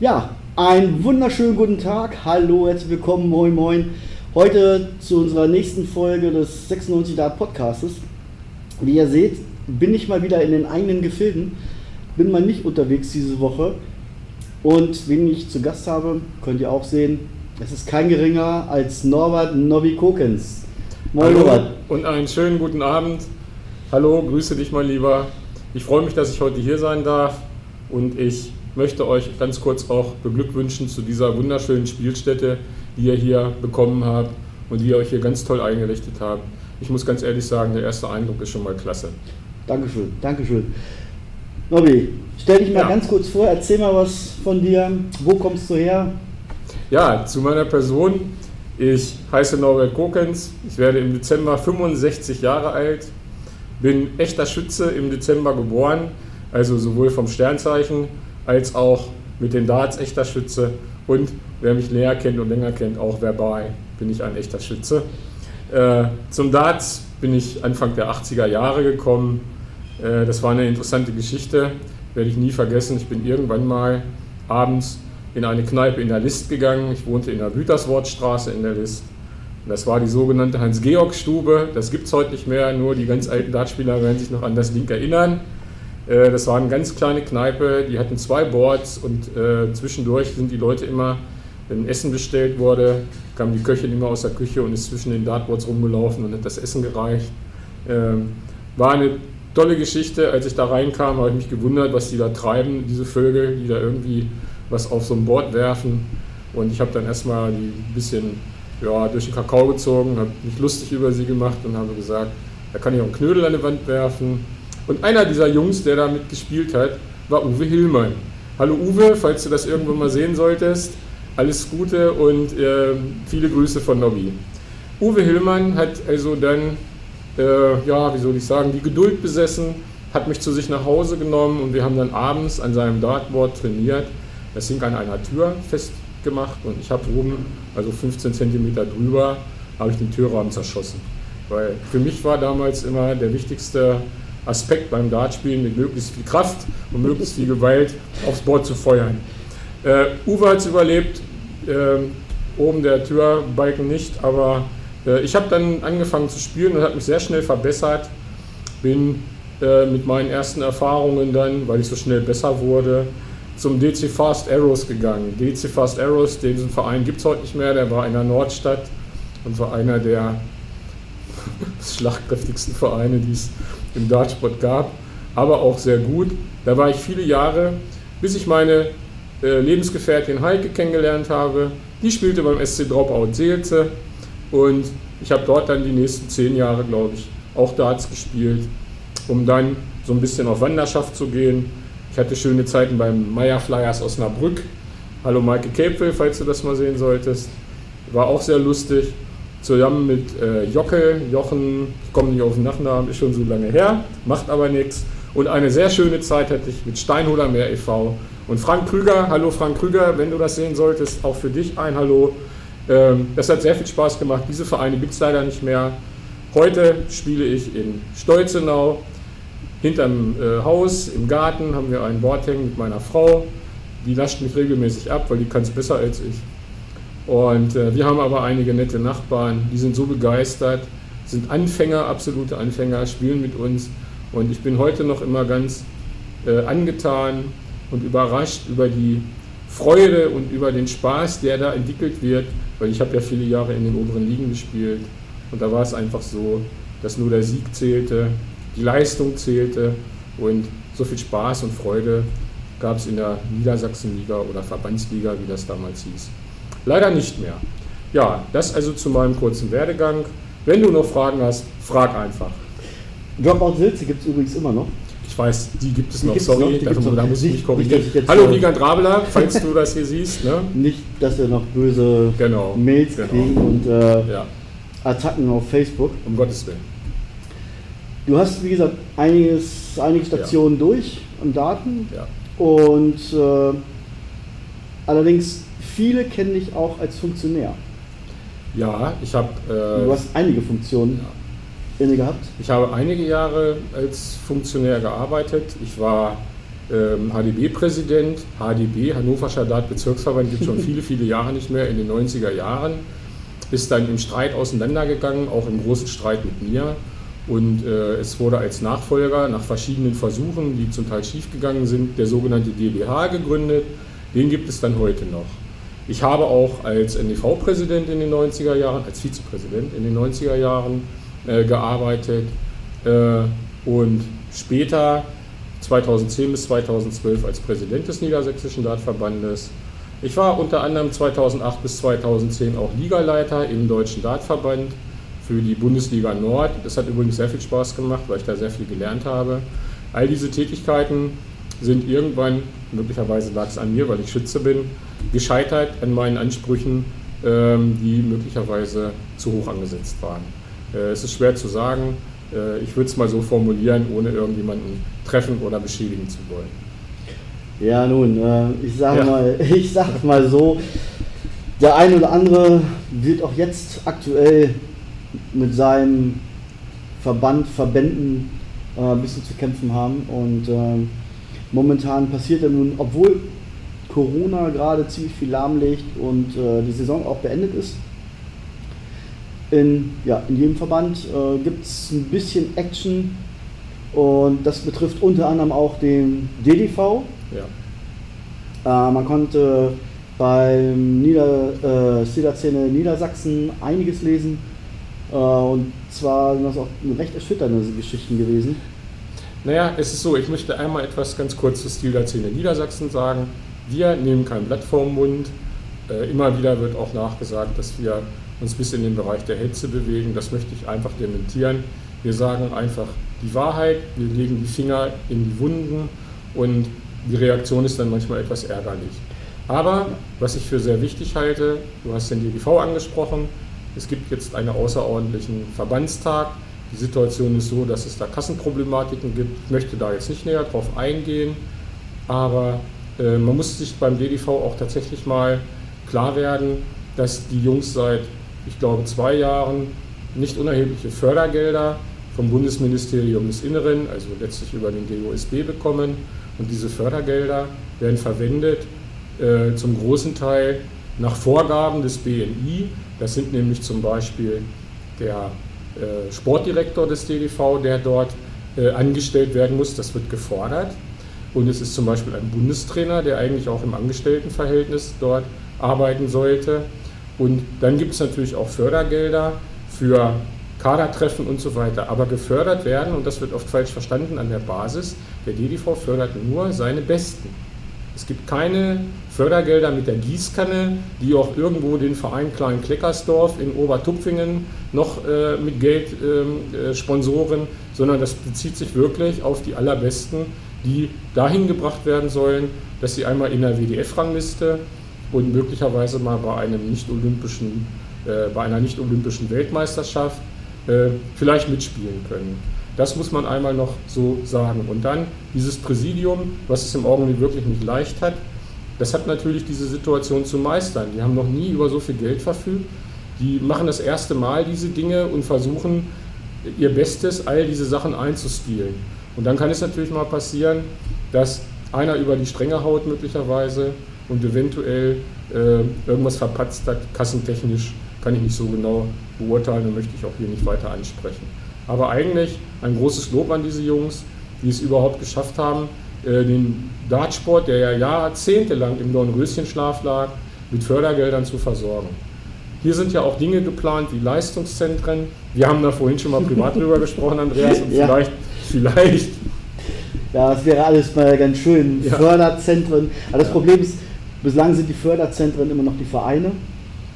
Ja, einen wunderschönen guten Tag. Hallo, herzlich willkommen, moin moin. Heute zu unserer nächsten Folge des 96 Dart Podcastes. Wie ihr seht, bin ich mal wieder in den eigenen Gefilden. Bin mal nicht unterwegs diese Woche. Und wen ich zu Gast habe, könnt ihr auch sehen. Es ist kein geringer als Norbert Novi Kokens. Moin Hallo Norbert. Und einen schönen guten Abend. Hallo, grüße dich mal lieber. Ich freue mich, dass ich heute hier sein darf und ich möchte euch ganz kurz auch beglückwünschen zu dieser wunderschönen Spielstätte, die ihr hier bekommen habt und die ihr euch hier ganz toll eingerichtet habt. Ich muss ganz ehrlich sagen, der erste Eindruck ist schon mal klasse. Dankeschön, Dankeschön. Nobby, stell dich mal ja. ganz kurz vor, erzähl mal was von dir. Wo kommst du her? Ja, zu meiner Person. Ich heiße Norbert Kokens. Ich werde im Dezember 65 Jahre alt. Bin echter Schütze im Dezember geboren, also sowohl vom Sternzeichen als auch mit den Darts echter Schütze. Und wer mich näher kennt und länger kennt, auch verbal bin ich ein echter Schütze. Äh, zum Darts bin ich Anfang der 80er Jahre gekommen. Äh, das war eine interessante Geschichte, werde ich nie vergessen. Ich bin irgendwann mal abends in eine Kneipe in der List gegangen. Ich wohnte in der Güterswortstraße in der List. das war die sogenannte Hans-Georg-Stube. Das gibt es heute nicht mehr, nur die ganz alten Dartspieler werden sich noch an das Ding erinnern. Äh, das war eine ganz kleine Kneipe, die hatten zwei Boards und äh, zwischendurch sind die Leute immer, wenn Essen bestellt wurde, kam die Köchin immer aus der Küche und ist zwischen den Dartboards rumgelaufen und hat das Essen gereicht. Ähm, war eine tolle Geschichte. Als ich da reinkam, habe ich mich gewundert, was die da treiben, diese Vögel, die da irgendwie was auf so ein Board werfen. Und ich habe dann erstmal ein bisschen ja, durch den Kakao gezogen, habe mich lustig über sie gemacht und habe gesagt, da kann ich auch einen Knödel an die Wand werfen. Und einer dieser Jungs, der da mitgespielt hat, war Uwe Hillmann. Hallo Uwe, falls du das irgendwann mal sehen solltest, alles Gute und äh, viele Grüße von Nobby. Uwe Hillmann hat also dann, äh, ja, wie soll ich sagen, die Geduld besessen, hat mich zu sich nach Hause genommen und wir haben dann abends an seinem Dartboard trainiert. Das hing an einer Tür festgemacht und ich habe oben, also 15 cm drüber, habe ich den Türrahmen zerschossen. Weil für mich war damals immer der wichtigste Aspekt beim Dartspielen mit möglichst viel Kraft und möglichst viel Gewalt aufs Board zu feuern. Äh, Uwe hat es überlebt, äh, oben der Türbalken nicht, aber äh, ich habe dann angefangen zu spielen und habe mich sehr schnell verbessert. Bin äh, mit meinen ersten Erfahrungen dann, weil ich so schnell besser wurde, zum DC Fast Arrows gegangen. DC Fast Arrows, diesen Verein gibt es heute nicht mehr, der war in der Nordstadt und war einer der schlagkräftigsten Vereine, die es im Dartsport gab, aber auch sehr gut. Da war ich viele Jahre, bis ich meine äh, Lebensgefährtin Heike kennengelernt habe. Die spielte beim SC Dropout Seelze und ich habe dort dann die nächsten zehn Jahre, glaube ich, auch Darts gespielt, um dann so ein bisschen auf Wanderschaft zu gehen. Ich hatte schöne Zeiten beim Meyer Flyers Osnabrück. Hallo Maike Käpel, falls du das mal sehen solltest. War auch sehr lustig zusammen mit äh, Jocke, Jochen, ich komme nicht auf den Nachnamen, ist schon so lange her, macht aber nichts. Und eine sehr schöne Zeit hatte ich mit Steinhuder Meer e.V. Und Frank Krüger, hallo Frank Krüger, wenn du das sehen solltest, auch für dich ein Hallo. Ähm, das hat sehr viel Spaß gemacht. Diese Vereine gibt es leider nicht mehr. Heute spiele ich in Stolzenau. Hinterm äh, Haus, im Garten, haben wir ein Board hängen mit meiner Frau. Die lascht mich regelmäßig ab, weil die kann es besser als ich. Und äh, wir haben aber einige nette Nachbarn, die sind so begeistert, sind Anfänger, absolute Anfänger, spielen mit uns. Und ich bin heute noch immer ganz äh, angetan und überrascht über die Freude und über den Spaß, der da entwickelt wird, weil ich habe ja viele Jahre in den oberen Ligen gespielt und da war es einfach so, dass nur der Sieg zählte, die Leistung zählte und so viel Spaß und Freude gab es in der Niedersachsenliga oder Verbandsliga, wie das damals hieß. Leider nicht mehr. Ja, das also zu meinem kurzen Werdegang. Wenn du noch Fragen hast, frag einfach. Dropout Silze gibt es übrigens immer noch. Ich weiß, die gibt es die noch, sorry, noch, da, da muss ich mich korrigieren. Hallo Wiegand Rabeler, falls du das hier siehst. Ne? Nicht, dass wir noch böse genau, Mails genau. kriegen und äh, ja. Attacken auf Facebook. Um Gottes Willen. Du hast, wie gesagt, einiges, einige Stationen ja. durch an Daten. Ja. Und äh, allerdings viele kennen dich auch als Funktionär. Ja, ich habe. Äh, du hast einige Funktionen ja. inne gehabt. Ich habe einige Jahre als Funktionär gearbeitet. Ich war ähm, HDB-Präsident. HDB, Hannoverscher Dart-Bezirksverband, gibt es schon viele, viele Jahre nicht mehr, in den 90er Jahren. Ist dann im Streit auseinandergegangen, auch im großen Streit mit mir. Und äh, es wurde als Nachfolger nach verschiedenen Versuchen, die zum Teil schiefgegangen sind, der sogenannte DBH gegründet. Den gibt es dann heute noch. Ich habe auch als NDV-Präsident in den 90er Jahren, als Vizepräsident in den 90er Jahren äh, gearbeitet äh, und später 2010 bis 2012 als Präsident des Niedersächsischen Dartverbandes. Ich war unter anderem 2008 bis 2010 auch Ligaleiter im Deutschen Dartverband für die Bundesliga Nord. Das hat übrigens sehr viel Spaß gemacht, weil ich da sehr viel gelernt habe. All diese Tätigkeiten sind irgendwann, möglicherweise lag es an mir, weil ich Schütze bin, gescheitert an meinen Ansprüchen, ähm, die möglicherweise zu hoch angesetzt waren. Äh, es ist schwer zu sagen. Äh, ich würde es mal so formulieren, ohne irgendjemanden treffen oder beschädigen zu wollen. Ja, nun, äh, ich sage ja. mal, ich sag mal so, der eine oder andere wird auch jetzt aktuell mit seinem Verband, Verbänden ein bisschen zu kämpfen haben. Und äh, momentan passiert ja nun, obwohl Corona gerade ziemlich viel lahmlegt und äh, die Saison auch beendet ist, in, ja, in jedem Verband äh, gibt es ein bisschen Action und das betrifft unter anderem auch den DDV. Ja. Äh, man konnte beim Nieder, äh, Szene Niedersachsen einiges lesen äh, und zwar sind das auch recht erschütternde Geschichten gewesen. Naja, es ist so, ich möchte einmal etwas ganz kurz zur Stil-Szene Niedersachsen sagen. Wir nehmen kein Blatt vorm Mund. Äh, immer wieder wird auch nachgesagt, dass wir uns bis in den Bereich der Hetze bewegen. Das möchte ich einfach dementieren. Wir sagen einfach die Wahrheit, wir legen die Finger in die Wunden und die Reaktion ist dann manchmal etwas ärgerlich. Aber was ich für sehr wichtig halte, du hast den DGV angesprochen, es gibt jetzt einen außerordentlichen Verbandstag. Die Situation ist so, dass es da Kassenproblematiken gibt. Ich möchte da jetzt nicht näher drauf eingehen, aber äh, man muss sich beim DDV auch tatsächlich mal klar werden, dass die Jungs seit, ich glaube, zwei Jahren nicht unerhebliche Fördergelder vom Bundesministerium des Inneren, also letztlich über den DOSB bekommen. Und diese Fördergelder werden verwendet äh, zum großen Teil nach Vorgaben des BNI, das sind nämlich zum Beispiel der äh, Sportdirektor des DDV, der dort äh, angestellt werden muss, das wird gefordert. Und es ist zum Beispiel ein Bundestrainer, der eigentlich auch im Angestelltenverhältnis dort arbeiten sollte. Und dann gibt es natürlich auch Fördergelder für Kadertreffen und so weiter. Aber gefördert werden, und das wird oft falsch verstanden an der Basis, der DDV fördert nur seine Besten. Es gibt keine Fördergelder mit der Gießkanne, die auch irgendwo den Verein Klein Kleckersdorf in Obertupfingen noch äh, mit Geld ähm, äh, sponsoren, sondern das bezieht sich wirklich auf die allerbesten, die dahin gebracht werden sollen, dass sie einmal in der WDF-Rangliste und möglicherweise mal bei einem nicht-olympischen, äh, bei einer nicht-olympischen Weltmeisterschaft äh, vielleicht mitspielen können. Das muss man einmal noch so sagen. Und dann dieses Präsidium, was es im Augenblick wirklich nicht leicht hat, das hat natürlich diese Situation zu meistern. Die haben noch nie über so viel Geld verfügt. Die machen das erste Mal diese Dinge und versuchen ihr Bestes, all diese Sachen einzustielen. Und dann kann es natürlich mal passieren, dass einer über die Stränge haut möglicherweise und eventuell äh, irgendwas verpatzt hat, kassentechnisch kann ich nicht so genau beurteilen und möchte ich auch hier nicht weiter ansprechen. Aber eigentlich ein großes Lob an diese Jungs, die es überhaupt geschafft haben, äh, den Dartsport, der ja jahrzehntelang im Dornröschenschlaf lag, mit Fördergeldern zu versorgen. Hier sind ja auch Dinge geplant wie Leistungszentren. Wir haben da vorhin schon mal privat drüber gesprochen, Andreas, und ja. vielleicht, vielleicht. Ja, es wäre alles mal ganz schön. Ja. Förderzentren. Aber das ja. Problem ist, bislang sind die Förderzentren immer noch die Vereine.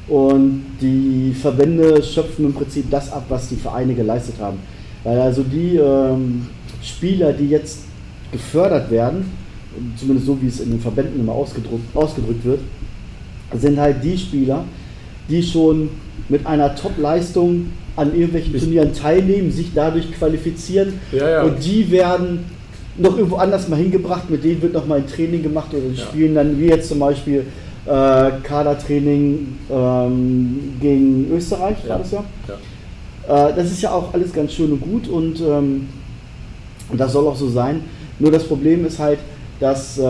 Und die Verbände schöpfen im Prinzip das ab, was die Vereine geleistet haben. Weil also die ähm, Spieler, die jetzt gefördert werden, zumindest so wie es in den Verbänden immer ausgedrückt, ausgedrückt wird, sind halt die Spieler, die schon mit einer Top-Leistung an irgendwelchen Turnieren teilnehmen, sich dadurch qualifizieren ja, ja. und die werden noch irgendwo anders mal hingebracht, mit denen wird noch mal ein Training gemacht oder die ja. spielen dann, wie jetzt zum Beispiel äh, Kadertraining ähm, gegen Österreich, war das ja? Äh, das ist ja auch alles ganz schön und gut und, ähm, das soll auch so sein. Nur das Problem ist halt, dass äh,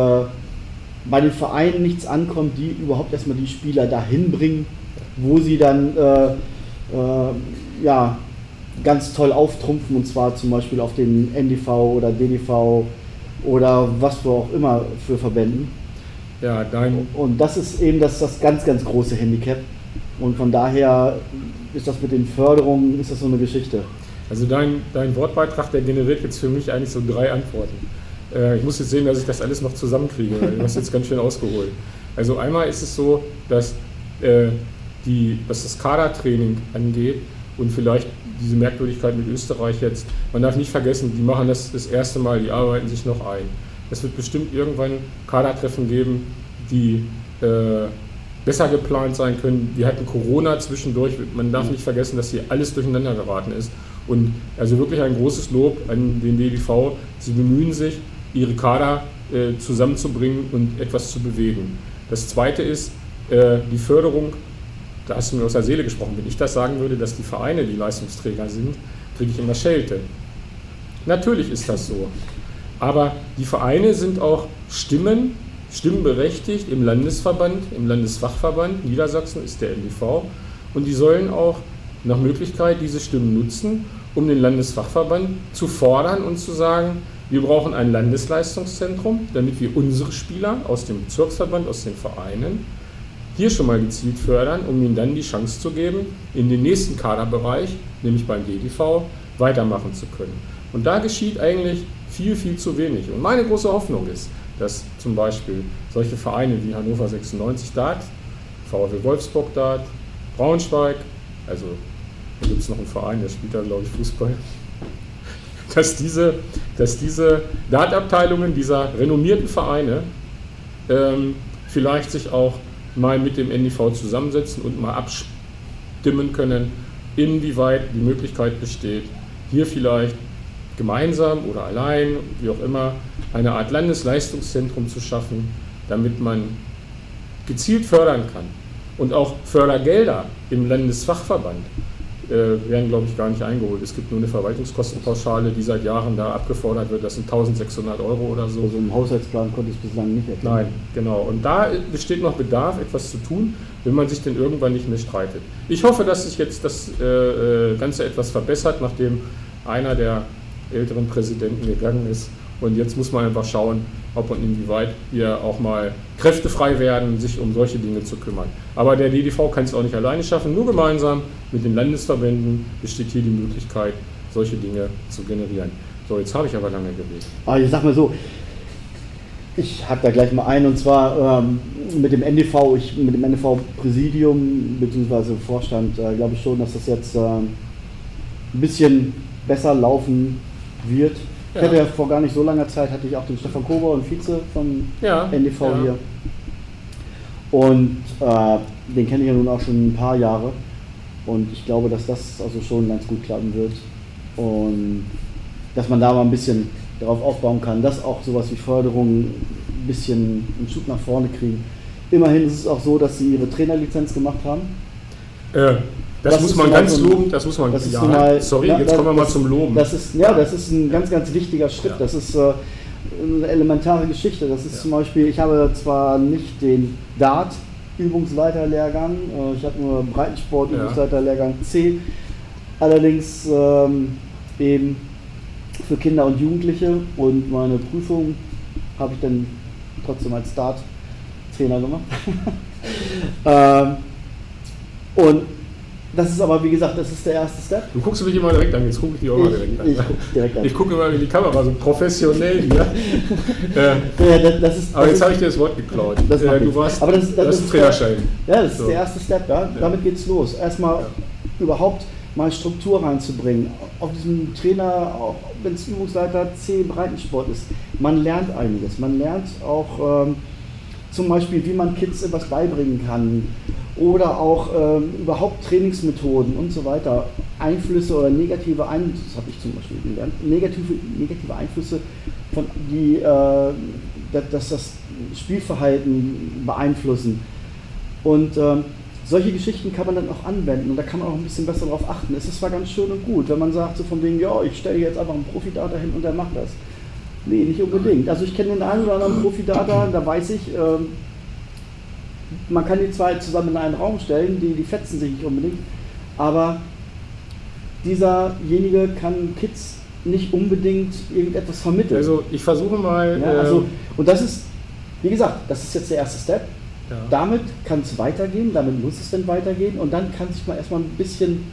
bei den Vereinen nichts ankommt, die überhaupt erstmal die Spieler dahin bringen, wo sie dann äh, äh, ja, ganz toll auftrumpfen und zwar zum Beispiel auf den NDV oder DDV oder was für auch immer für Verbänden. Ja, dein und das ist eben das, das ganz, ganz große Handicap. Und von daher ist das mit den Förderungen, ist das so eine Geschichte. Also dein, dein Wortbeitrag, der generiert jetzt für mich eigentlich so drei Antworten. Äh, ich muss jetzt sehen, dass ich das alles noch zusammenkriege, weil du hast jetzt ganz schön ausgeholt. Also einmal ist es so, dass, äh, die, was das Kadertraining angeht und vielleicht diese Merkwürdigkeit mit Österreich jetzt, man darf nicht vergessen, die machen das das erste Mal, die arbeiten sich noch ein. Es wird bestimmt irgendwann Kadertreffen geben, die äh, besser geplant sein können. Wir hatten Corona zwischendurch. Man darf nicht vergessen, dass hier alles durcheinander geraten ist. Und also wirklich ein großes Lob an den DDV. Sie bemühen sich, ihre Kader äh, zusammenzubringen und etwas zu bewegen. Das Zweite ist äh, die Förderung. Da hast du mir aus der Seele gesprochen. Wenn ich das sagen würde, dass die Vereine die Leistungsträger sind, kriege ich immer Schelte. Natürlich ist das so. Aber die Vereine sind auch Stimmen, stimmberechtigt im Landesverband, im Landesfachverband. Niedersachsen ist der NDV. Und die sollen auch nach Möglichkeit diese Stimmen nutzen, um den Landesfachverband zu fordern und zu sagen, wir brauchen ein Landesleistungszentrum, damit wir unsere Spieler aus dem Bezirksverband, aus den Vereinen hier schon mal gezielt fördern, um ihnen dann die Chance zu geben, in den nächsten Kaderbereich, nämlich beim DDV, weitermachen zu können. Und da geschieht eigentlich viel, viel zu wenig. Und meine große Hoffnung ist, dass zum Beispiel solche Vereine wie Hannover 96 Dart, VfL Wolfsburg Dart, Braunschweig, also da gibt es noch einen Verein, der spielt da, glaube ich, Fußball, dass diese, dass diese Dartabteilungen dieser renommierten Vereine ähm, vielleicht sich auch mal mit dem NDV zusammensetzen und mal abstimmen können, inwieweit die Möglichkeit besteht, hier vielleicht gemeinsam oder allein, wie auch immer, eine Art Landesleistungszentrum zu schaffen, damit man gezielt fördern kann. Und auch Fördergelder im Landesfachverband werden, glaube ich, gar nicht eingeholt. Es gibt nur eine Verwaltungskostenpauschale, die seit Jahren da abgefordert wird. Das sind 1600 Euro oder so. Also im Haushaltsplan konnte ich bislang nicht erkennen. Nein, genau. Und da besteht noch Bedarf, etwas zu tun, wenn man sich denn irgendwann nicht mehr streitet. Ich hoffe, dass sich jetzt das äh, äh Ganze etwas verbessert, nachdem einer der älteren Präsidenten gegangen ist. Und jetzt muss man einfach schauen, ob und inwieweit wir auch mal kräftefrei werden, sich um solche Dinge zu kümmern. Aber der DDV kann es auch nicht alleine schaffen, nur gemeinsam mit den Landesverbänden besteht hier die Möglichkeit, solche Dinge zu generieren. So, jetzt habe ich aber lange geredet. Aber ich sag mal so, ich habe da gleich mal ein und zwar ähm, mit dem NDV, ich, mit dem NDV-Präsidium bzw. Vorstand äh, glaube ich schon, dass das jetzt äh, ein bisschen besser laufen wird. Ja. Ich hatte ja vor gar nicht so langer Zeit, hatte ich auch den Stefan Kober und Vize vom ja. NDV ja. hier. Und äh, den kenne ich ja nun auch schon ein paar Jahre. Und ich glaube, dass das also schon ganz gut klappen wird. Und dass man da mal ein bisschen darauf aufbauen kann, dass auch sowas wie Förderung ein bisschen einen Schub nach vorne kriegen. Immerhin ist es auch so, dass sie ihre Trainerlizenz gemacht haben. Äh, das, das muss man ganz so, loben, das muss man, das ja, mal, sorry, ja, jetzt kommen wir mal zum Loben. Das ist, ja, das ist ein ganz, ganz wichtiger Schritt. Ja. Das ist äh, eine elementare Geschichte. Das ist zum Beispiel, ich habe zwar nicht den Dart Übungsleiterlehrgang, äh, ich habe nur Breitensport Übungsleiterlehrgang C, allerdings ähm, eben für Kinder und Jugendliche und meine Prüfung habe ich dann trotzdem als Dart-Trainer gemacht. ähm, und das ist aber, wie gesagt, das ist der erste Step. Du guckst mich immer direkt an, jetzt gucke ich dich auch mal direkt an. Ich, guck direkt an. ich gucke immer in die Kamera, so professionell hier. äh, ja, das, das ist, aber jetzt habe ich dir das Wort geklaut. Das äh, du warst, aber das, das, das ist ein Trainerschein. Ja, das ist so. der erste Step, ja. Damit geht es los. Erstmal ja. überhaupt mal Struktur reinzubringen. Auf diesem Trainer, auch wenn es Übungsleiter C Breitensport ist, man lernt einiges. Man lernt auch ähm, zum Beispiel, wie man Kids etwas beibringen kann oder auch ähm, überhaupt Trainingsmethoden und so weiter, Einflüsse oder negative Einflüsse, das habe ich zum Beispiel gelernt, negative, negative Einflüsse, von, die äh, dass das Spielverhalten beeinflussen. Und ähm, solche Geschichten kann man dann auch anwenden und da kann man auch ein bisschen besser darauf achten. Es ist zwar ganz schön und gut, wenn man sagt, so von wegen, ja, ich stelle jetzt einfach einen Profi-Data hin und der macht das. Nee, nicht unbedingt. Also ich kenne den einen oder anderen Profi-Data, da weiß ich, ähm, man kann die zwei zusammen in einen Raum stellen, die, die fetzen sich nicht unbedingt, aber dieserjenige kann Kids nicht unbedingt irgendetwas vermitteln. Also ich versuche mal. Ja, also, ähm, und das ist, wie gesagt, das ist jetzt der erste Step. Ja. Damit kann es weitergehen, damit muss es dann weitergehen und dann kann sich mal erstmal ein bisschen,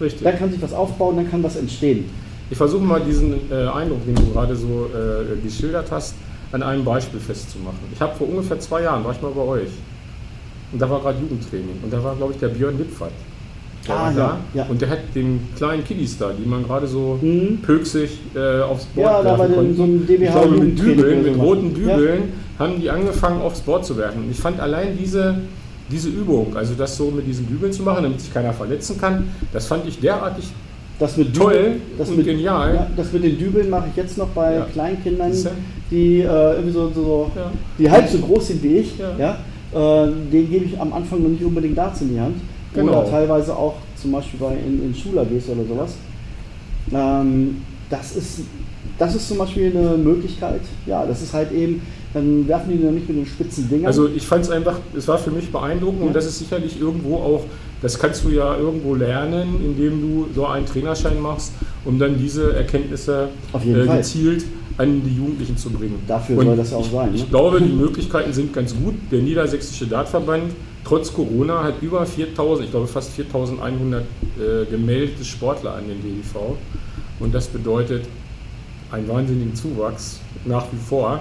Richtig. dann kann sich was aufbauen, dann kann was entstehen. Ich versuche mal diesen äh, Eindruck, den du gerade so äh, geschildert hast, an einem Beispiel festzumachen. Ich habe vor ungefähr zwei Jahren, war ich mal bei euch, und da war gerade Jugendtraining und da war, glaube ich, der Björn Lippfert. Der ah, ja, ja. Und der hat den kleinen Kiddies da, die man gerade so mhm. pöksig äh, aufs Board Ja, da war den, so ein DBH ich glaube, mit Dübeln, mit roten Dübeln ja. haben die angefangen aufs Board zu werfen. Und ich fand allein diese, diese Übung, also das so mit diesen Dübeln zu machen, damit sich keiner verletzen kann, das fand ich derartig das mit toll Dübeln, das und mit, genial. Ja, das mit den Dübeln mache ich jetzt noch bei ja. Kleinkindern, die äh, irgendwie so, so ja. die halb so groß sind wie ich. Ja. Äh, den gebe ich am Anfang noch nicht unbedingt Darts in die Hand. Genau. Oder teilweise auch zum Beispiel bei in, in Schula gehst oder sowas. Ähm, das, ist, das ist zum Beispiel eine Möglichkeit. Ja, das ist halt eben, dann werfen die noch nicht mit den spitzen Dingern. Also ich fand es einfach, es war für mich beeindruckend ja. und das ist sicherlich irgendwo auch, das kannst du ja irgendwo lernen, indem du so einen Trainerschein machst, um dann diese Erkenntnisse äh, gezielt an die Jugendlichen zu bringen. Dafür und soll das auch ich, sein. Ne? Ich glaube, die Möglichkeiten sind ganz gut. Der Niedersächsische Dartverband, trotz Corona, hat über 4000, ich glaube fast 4100 äh, gemeldete Sportler an den DDV. Und das bedeutet einen wahnsinnigen Zuwachs nach wie vor,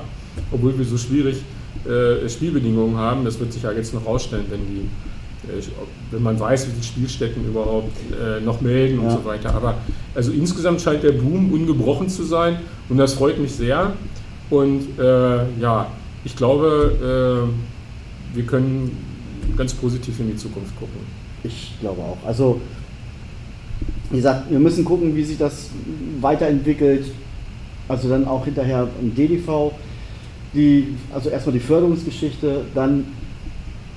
obwohl wir so schwierig äh, Spielbedingungen haben. Das wird sich ja jetzt noch rausstellen, wenn die äh, wenn man weiß, wie die Spielstätten überhaupt äh, noch melden und ja. so weiter. Aber also insgesamt scheint der Boom ungebrochen zu sein und das freut mich sehr. Und äh, ja, ich glaube, äh, wir können ganz positiv in die Zukunft gucken. Ich glaube auch. Also, wie gesagt, wir müssen gucken, wie sich das weiterentwickelt. Also dann auch hinterher im DDV, die, also erstmal die Förderungsgeschichte, dann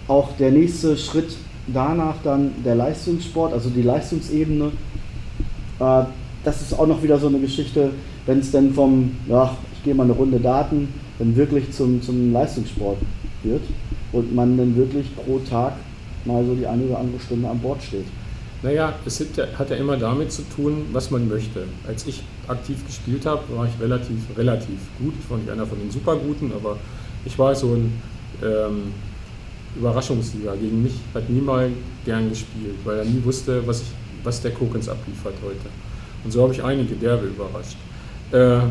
auch der nächste Schritt danach dann der Leistungssport, also die Leistungsebene. Äh, das ist auch noch wieder so eine Geschichte, wenn es dann vom, ja, ich gehe mal eine Runde Daten, dann wirklich zum, zum Leistungssport wird und man dann wirklich pro Tag mal so die eine oder andere Stunde an Bord steht. Naja, es hat ja immer damit zu tun, was man möchte. Als ich aktiv gespielt habe, war ich relativ, relativ gut. Ich war nicht einer von den Superguten, aber ich war so ein ähm, Überraschungssieger. Gegen mich hat niemand gern gespielt, weil er nie wusste, was, ich, was der Kokens abliefert heute. Und so habe ich einige derbe überrascht. Äh,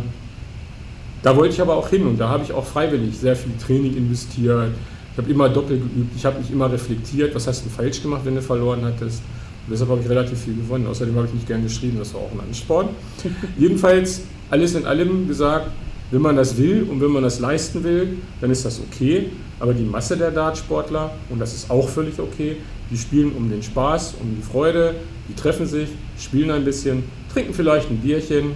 da wollte ich aber auch hin und da habe ich auch freiwillig sehr viel Training investiert. Ich habe immer doppelt geübt, ich habe mich immer reflektiert, was hast du falsch gemacht, wenn du verloren hattest. Und deshalb habe ich relativ viel gewonnen. Außerdem habe ich nicht gern geschrieben, das war auch ein Ansporn. Jedenfalls, alles in allem gesagt, wenn man das will und wenn man das leisten will, dann ist das okay. Aber die Masse der Dartsportler, und das ist auch völlig okay, die spielen um den Spaß, um die Freude, die treffen sich, spielen ein bisschen, trinken vielleicht ein Bierchen,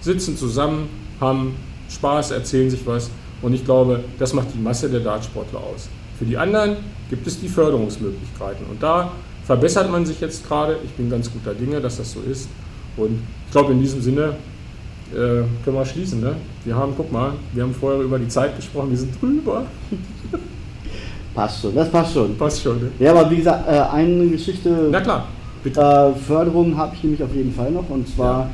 sitzen zusammen, haben Spaß, erzählen sich was. Und ich glaube, das macht die Masse der Dartsportler aus. Für die anderen gibt es die Förderungsmöglichkeiten. Und da verbessert man sich jetzt gerade. Ich bin ganz guter Dinge, dass das so ist. Und ich glaube, in diesem Sinne äh, können wir schließen. Ne? Wir haben, guck mal, wir haben vorher über die Zeit gesprochen, wir sind drüber. passt schon, das passt schon. Passt schon, ne? Ja, aber wie gesagt, äh, eine Geschichte. Na klar, bitte. Äh, Förderung habe ich nämlich auf jeden Fall noch. Und zwar,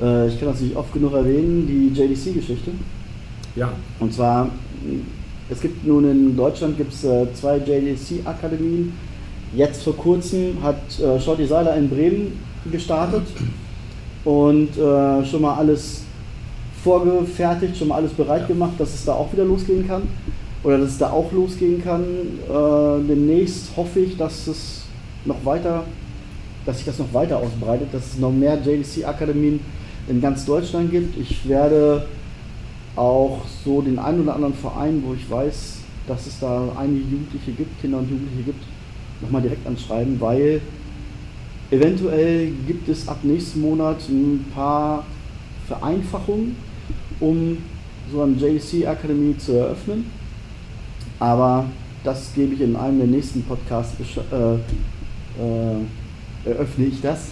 ja. Äh, ich kann das nicht oft genug erwähnen, die JDC-Geschichte. Ja. Und zwar, es gibt nun in Deutschland gibt's, äh, zwei JDC-Akademien. Jetzt vor kurzem hat äh, Shorty Seiler in Bremen gestartet und äh, schon mal alles vorgefertigt, schon mal alles bereit ja. gemacht, dass es da auch wieder losgehen kann. Oder dass es da auch losgehen kann. Äh, demnächst hoffe ich, dass es noch weiter, dass sich das noch weiter ausbreitet, dass es noch mehr JDC-Akademien in ganz Deutschland gibt. Ich werde auch so den einen oder anderen Verein, wo ich weiß, dass es da einige Jugendliche gibt, Kinder und Jugendliche gibt, nochmal direkt anschreiben, weil Eventuell gibt es ab nächsten Monat ein paar Vereinfachungen, um so eine JC Akademie zu eröffnen. Aber das gebe ich in einem der nächsten Podcasts äh, äh, eröffne ich das.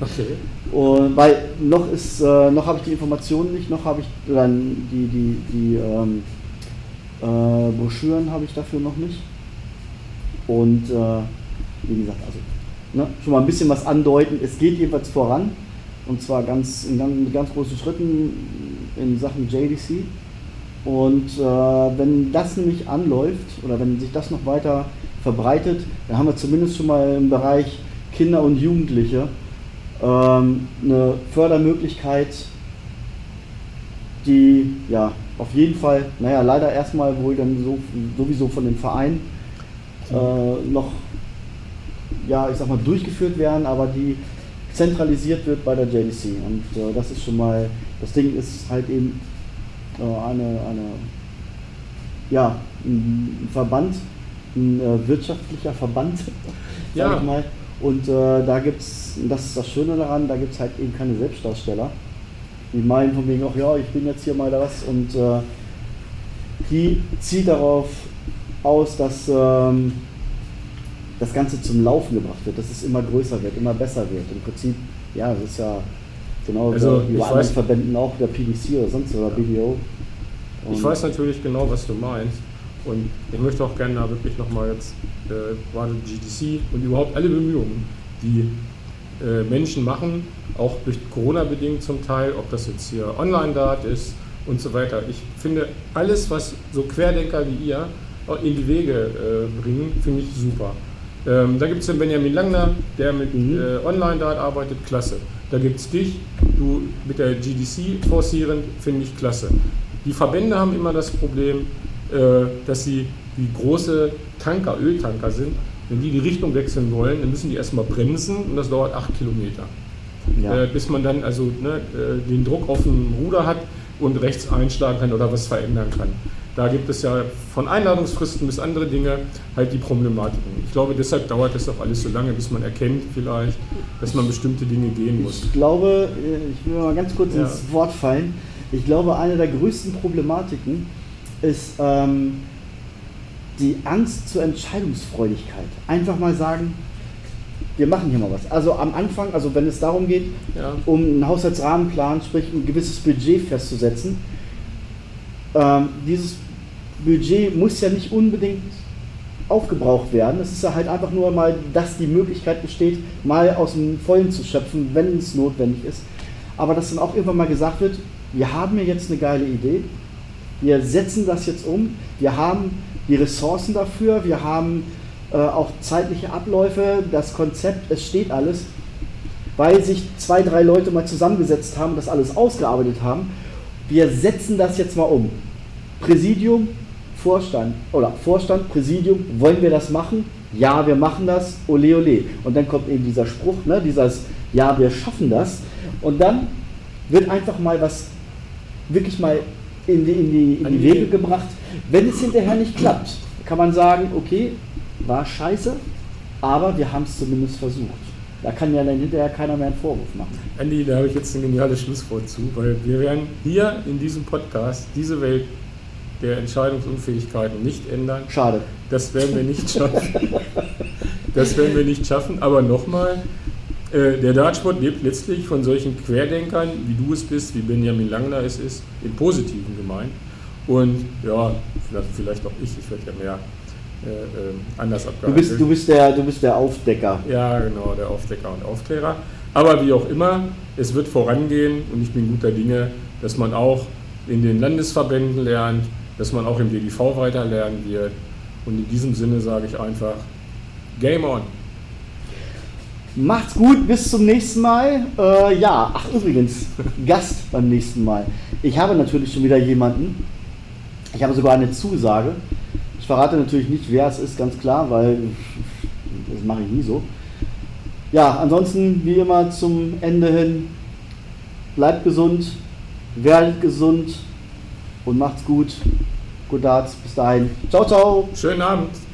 Okay. Und weil noch ist, äh, noch habe ich die Informationen nicht, noch habe ich dann die, die, die ähm, äh, Broschüren habe ich dafür noch nicht. Und äh, wie gesagt, also ne, schon mal ein bisschen was andeuten. Es geht jedenfalls voran. Und zwar ganz, in ganz, ganz großen Schritten in Sachen JDC. Und äh, wenn das nämlich anläuft oder wenn sich das noch weiter verbreitet, dann haben wir zumindest schon mal im Bereich Kinder und Jugendliche ähm, eine Fördermöglichkeit, die ja auf jeden Fall, naja, leider erstmal wohl dann so, sowieso von den Vereinen äh, noch, ja, ich sag mal, durchgeführt werden, aber die zentralisiert wird bei der JDC. Und äh, das ist schon mal, das Ding ist halt eben äh, eine, eine, ja, ein Verband, ein äh, wirtschaftlicher Verband, sag Ja. ich mal. Und äh, da gibt es, das ist das Schöne daran, da gibt es halt eben keine Selbstdarsteller. Die meinen von wegen, ach ja, ich bin jetzt hier mal da was und äh, die zieht darauf aus, dass ähm, das Ganze zum Laufen gebracht wird, dass es immer größer wird, immer besser wird. Im Prinzip, ja, das ist ja genau Also, wie bei anderen weiß- Verbänden auch, der PDC oder sonst oder BDO. Ich weiß natürlich genau, was du meinst. Und ich möchte auch gerne da wirklich nochmal jetzt, äh, gerade GDC und überhaupt alle Bemühungen, die äh, Menschen machen, auch durch Corona bedingt zum Teil, ob das jetzt hier Online-Dart ist und so weiter. Ich finde, alles, was so Querdenker wie ihr in die Wege äh, bringen, finde ich super. Ähm, da gibt es den Benjamin Langner, der mit Mhm. äh, Online-Dart arbeitet, klasse. Da gibt es dich, du mit der GDC forcierend, finde ich klasse. Die Verbände haben immer das Problem, äh, dass sie wie große Tanker, Öltanker sind. Wenn die die Richtung wechseln wollen, dann müssen die erstmal bremsen und das dauert acht Kilometer. ja. Äh, bis man dann also ne, äh, den Druck auf dem Ruder hat und rechts einschlagen kann oder was verändern kann. Da gibt es ja von Einladungsfristen bis andere Dinge halt die Problematiken. Ich glaube, deshalb dauert es auch alles so lange, bis man erkennt vielleicht, dass man bestimmte Dinge gehen muss. Ich glaube, äh, ich will mal ganz kurz Ja. ins Wort fallen. Ich glaube, eine der größten Problematiken ist ähm, die Angst zur Entscheidungsfreudigkeit. Einfach mal sagen, wir machen hier mal was. Also am Anfang, also wenn es darum geht, Ja. um einen Haushaltsrahmenplan, sprich ein gewisses Budget festzusetzen, ähm, dieses Budget muss ja nicht unbedingt aufgebraucht werden. Es ist ja halt einfach nur mal, dass die Möglichkeit besteht, mal aus dem Vollen zu schöpfen, wenn es notwendig ist. Aber dass dann auch irgendwann mal gesagt wird, wir haben hier jetzt eine geile Idee, wir setzen das jetzt um, wir haben die Ressourcen dafür, wir haben äh, auch zeitliche Abläufe, das Konzept, es steht alles, weil sich zwei, drei Leute mal zusammengesetzt haben, das alles ausgearbeitet haben. Wir setzen das jetzt mal um. Präsidium, Vorstand oder Vorstand, Präsidium, wollen wir das machen? Ja, wir machen das, ole ole. Und dann kommt eben dieser Spruch, ne, dieses Ja, wir schaffen das. Und dann wird einfach mal was wirklich mal in die, in die, in die die- Wege gebracht. Wenn es hinterher nicht klappt, kann man sagen, okay, war scheiße, aber wir haben es zumindest versucht. Da kann ja dann hinterher keiner mehr einen Vorwurf machen. Andi, da habe ich jetzt ein geniales Schlusswort zu, weil wir werden hier in diesem Podcast diese Welt der Entscheidungsunfähigkeiten nicht ändern. Schade. Das werden wir nicht schaffen. Das werden wir nicht schaffen. Aber nochmal, äh, der Dartsport lebt letztlich von solchen Querdenkern, wie du es bist, wie Benjamin Langner es ist, im Positiven gemeint. Und ja, vielleicht, vielleicht auch ich, ich werde ja mehr äh, äh, anders Du abgehandelt. bist, du bist, der, du bist der Aufdecker. Ja, genau, der Aufdecker und Aufklärer. Aber wie auch immer, es wird vorangehen und ich bin guter Dinge, dass man auch in den Landesverbänden lernt, dass man auch im DGV weiter lernen wird. Und in diesem Sinne sage ich einfach, Game on! Macht's gut, bis zum nächsten Mal. Äh, ja, ach übrigens, Gast beim nächsten Mal. Ich habe natürlich schon wieder jemanden. Ich habe sogar eine Zusage. Ich verrate natürlich nicht, wer es ist, ganz klar, weil das mache ich nie so. Ja, ansonsten wie immer zum Ende hin. Bleibt gesund, werdet gesund und macht's gut. Gut Darts, bis dahin. Ciao, ciao. Schönen Abend!